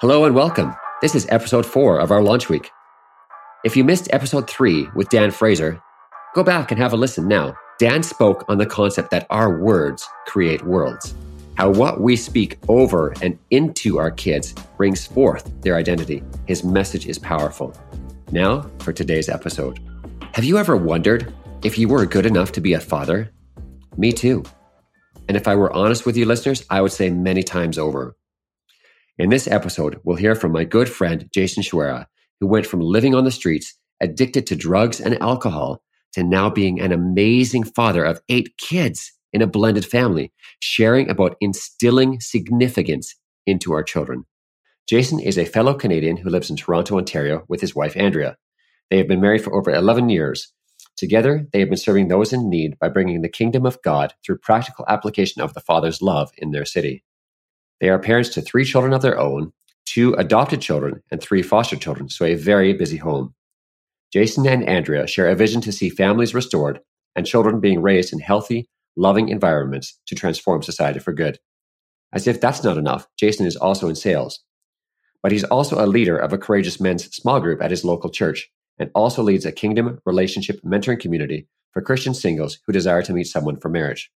Hello and welcome. This is episode four of our launch week. If you missed episode three with Dan Fraser, go back and have a listen now. Dan spoke on the concept that our words create worlds, how what we speak over and into our kids brings forth their identity. His message is powerful. Now for today's episode. Have you ever wondered if you were good enough to be a father? Me too. And if I were honest with you listeners, I would say many times over. In this episode, we'll hear from my good friend Jason Shawera, who went from living on the streets, addicted to drugs and alcohol, to now being an amazing father of eight kids in a blended family, sharing about instilling significance into our children. Jason is a fellow Canadian who lives in Toronto, Ontario, with his wife Andrea. They have been married for over 11 years. Together, they have been serving those in need by bringing the kingdom of God through practical application of the Father's love in their city. They are parents to three children of their own, two adopted children, and three foster children, so a very busy home. Jason and Andrea share a vision to see families restored and children being raised in healthy, loving environments to transform society for good. As if that's not enough, Jason is also in sales. But he's also a leader of a courageous men's small group at his local church and also leads a kingdom relationship mentoring community for Christian singles who desire to meet someone for marriage.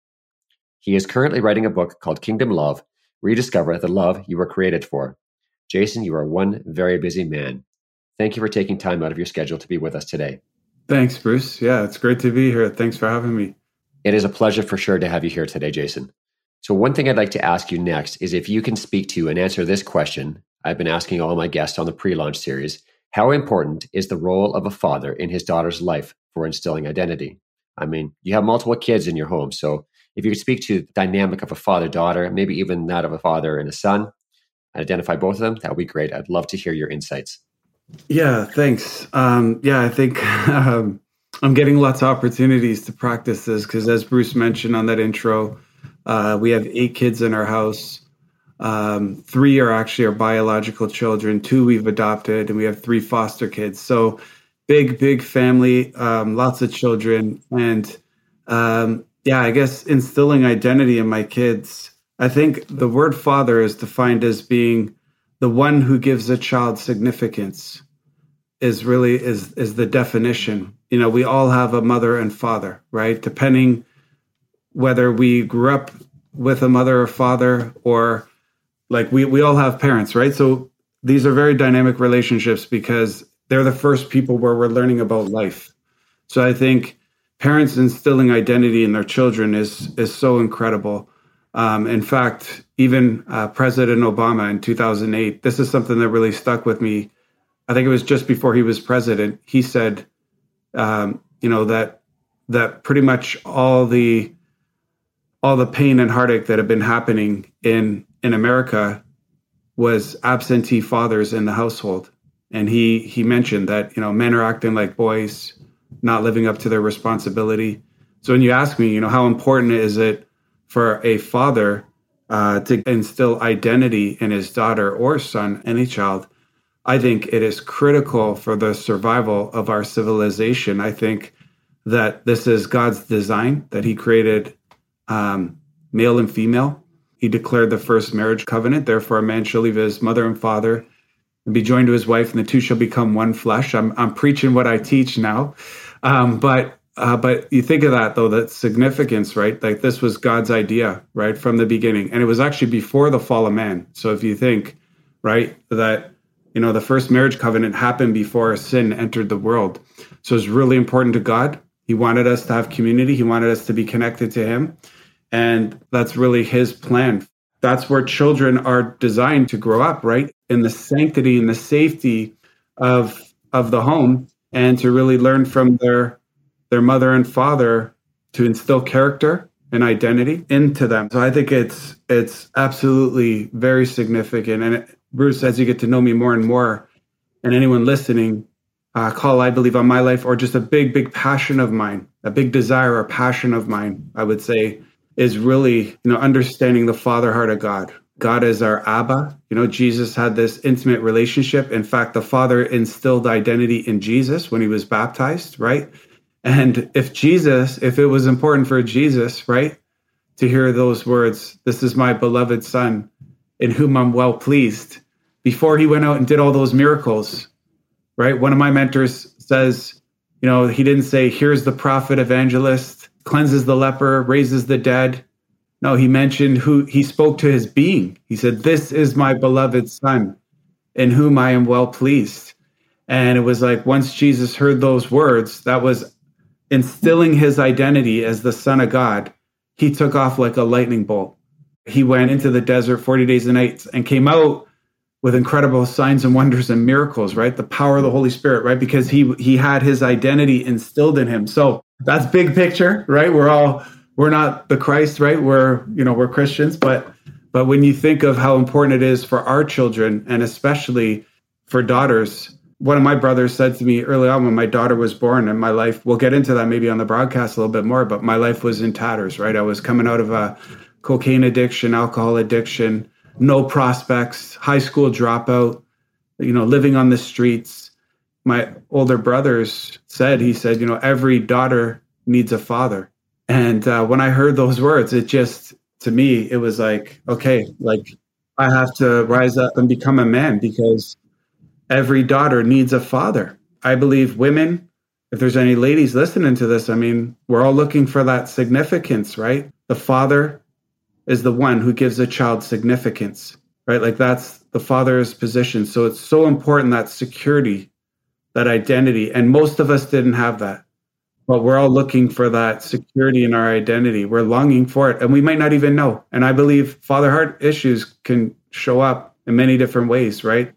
He is currently writing a book called Kingdom Love Rediscover the love you were created for. Jason, you are one very busy man. Thank you for taking time out of your schedule to be with us today. Thanks, Bruce. Yeah, it's great to be here. Thanks for having me. It is a pleasure for sure to have you here today, Jason. So, one thing I'd like to ask you next is if you can speak to and answer this question I've been asking all my guests on the pre launch series How important is the role of a father in his daughter's life for instilling identity? I mean, you have multiple kids in your home, so if you could speak to the dynamic of a father daughter, maybe even that of a father and a son, and identify both of them, that would be great. I'd love to hear your insights. Yeah, thanks. Um, yeah, I think um, I'm getting lots of opportunities to practice this because, as Bruce mentioned on that intro, uh, we have eight kids in our house. Um, three are actually our biological children, two we've adopted, and we have three foster kids. So, big, big family, um, lots of children. And um, yeah, I guess instilling identity in my kids. I think the word father is defined as being the one who gives a child significance is really is is the definition. You know, we all have a mother and father, right? Depending whether we grew up with a mother or father or like we we all have parents, right? So these are very dynamic relationships because they're the first people where we're learning about life. So I think parents instilling identity in their children is is so incredible. Um, in fact, even uh, President Obama in 2008, this is something that really stuck with me. I think it was just before he was president. He said, um, you know that that pretty much all the all the pain and heartache that had been happening in in America was absentee fathers in the household. And he he mentioned that you know men are acting like boys, not living up to their responsibility. So when you ask me, you know, how important is it for a father uh, to instill identity in his daughter or son, any child? I think it is critical for the survival of our civilization. I think that this is God's design that He created um, male and female. He declared the first marriage covenant. Therefore, a man shall leave his mother and father and be joined to his wife, and the two shall become one flesh. I'm I'm preaching what I teach now, um, but uh, but you think of that though, that significance, right? Like this was God's idea, right, from the beginning, and it was actually before the fall of man. So if you think, right, that you know the first marriage covenant happened before sin entered the world, so it's really important to God. He wanted us to have community. He wanted us to be connected to Him, and that's really His plan that's where children are designed to grow up, right? In the sanctity and the safety of of the home and to really learn from their their mother and father to instill character and identity into them. So I think it's it's absolutely very significant. And it, Bruce, as you get to know me more and more, and anyone listening, uh, call I believe on my life, or just a big, big passion of mine, a big desire or passion of mine, I would say, is really you know understanding the father heart of god god is our abba you know jesus had this intimate relationship in fact the father instilled identity in jesus when he was baptized right and if jesus if it was important for jesus right to hear those words this is my beloved son in whom i'm well pleased before he went out and did all those miracles, right? One of my mentors says, you know, he didn't say, here's the prophet evangelist, cleanses the leper, raises the dead. No, he mentioned who he spoke to his being. He said, This is my beloved son in whom I am well pleased. And it was like once Jesus heard those words, that was instilling his identity as the Son of God. He took off like a lightning bolt. He went into the desert 40 days and nights and came out with incredible signs and wonders and miracles, right? The power of the Holy Spirit, right? Because he he had his identity instilled in him. So that's big picture, right? We're all we're not the Christ, right? We're, you know, we're Christians, but but when you think of how important it is for our children and especially for daughters, one of my brothers said to me early on when my daughter was born and my life, we'll get into that maybe on the broadcast a little bit more, but my life was in tatters, right? I was coming out of a cocaine addiction, alcohol addiction, no prospects, high school dropout, you know, living on the streets. My older brothers said, he said, you know, every daughter needs a father. And uh, when I heard those words, it just, to me, it was like, okay, like I have to rise up and become a man because every daughter needs a father. I believe women, if there's any ladies listening to this, I mean, we're all looking for that significance, right? The father is the one who gives a child significance, right? Like that's the father's position. So it's so important that security, that identity. And most of us didn't have that. But we're all looking for that security in our identity. We're longing for it. And we might not even know. And I believe father heart issues can show up in many different ways, right?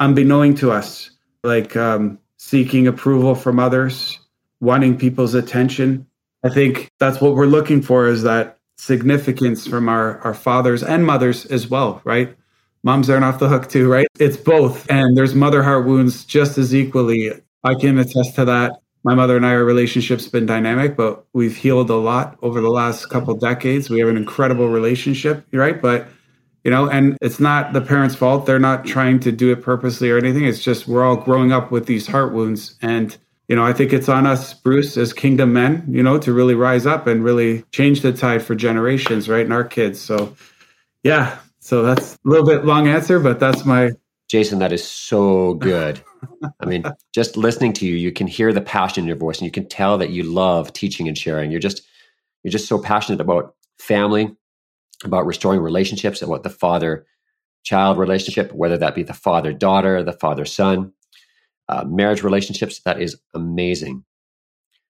Unbeknown to us, like um, seeking approval from others, wanting people's attention. I think that's what we're looking for is that significance from our, our fathers and mothers as well, right? Moms aren't off the hook too, right? It's both. And there's mother heart wounds just as equally. I can attest to that. My mother and I, our relationship's been dynamic, but we've healed a lot over the last couple decades. We have an incredible relationship, right? But you know, and it's not the parents' fault. They're not trying to do it purposely or anything. It's just we're all growing up with these heart wounds. And you know, I think it's on us, Bruce, as kingdom men, you know, to really rise up and really change the tide for generations, right? And our kids. So, yeah. So that's a little bit long answer, but that's my. Jason, that is so good. I mean, just listening to you, you can hear the passion in your voice and you can tell that you love teaching and sharing. You're just, you're just so passionate about family, about restoring relationships, about the father child relationship, whether that be the father daughter, the father son uh, marriage relationships. That is amazing.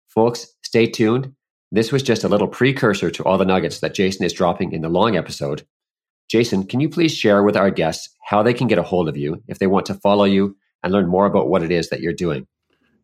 Folks, stay tuned. This was just a little precursor to all the nuggets that Jason is dropping in the long episode. Jason, can you please share with our guests how they can get a hold of you if they want to follow you and learn more about what it is that you're doing?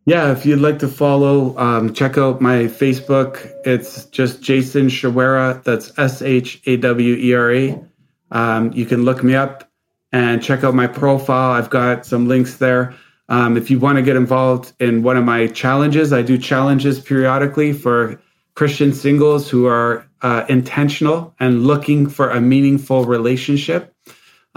Yeah, if you'd like to follow, um, check out my Facebook. It's just Jason Shawera. That's S H A W E R A. Um, you can look me up and check out my profile. I've got some links there. Um, if you want to get involved in one of my challenges, I do challenges periodically for Christian singles who are uh, intentional and looking for a meaningful relationship.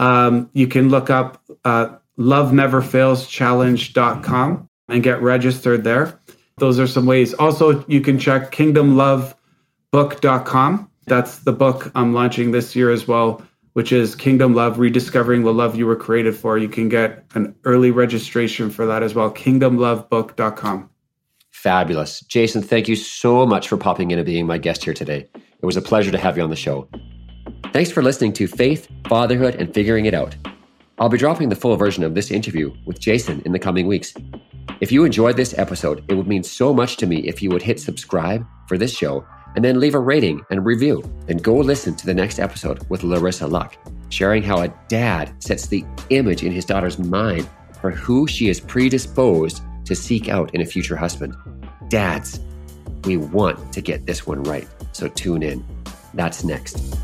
Um, you can look up uh, loveneverfailschallenge.com and get registered there. Those are some ways. Also, you can check kingdomlovebook.com. That's the book I'm launching this year as well which is Kingdom Love Rediscovering the Love You Were Created For. You can get an early registration for that as well. KingdomLoveBook.com. Fabulous. Jason, thank you so much for popping in and being my guest here today. It was a pleasure to have you on the show. Thanks for listening to Faith, Fatherhood, and Figuring It Out. I'll be dropping the full version of this interview with Jason in the coming weeks. If you enjoyed this episode, it would mean so much to me if you would hit subscribe for this show and then leave a rating and review. Then go listen to the next episode with Larissa Luck, sharing how a dad sets the image in his daughter's mind for who she is predisposed to seek out in a future husband. Dads, we want to get this one right, so tune in. That's next.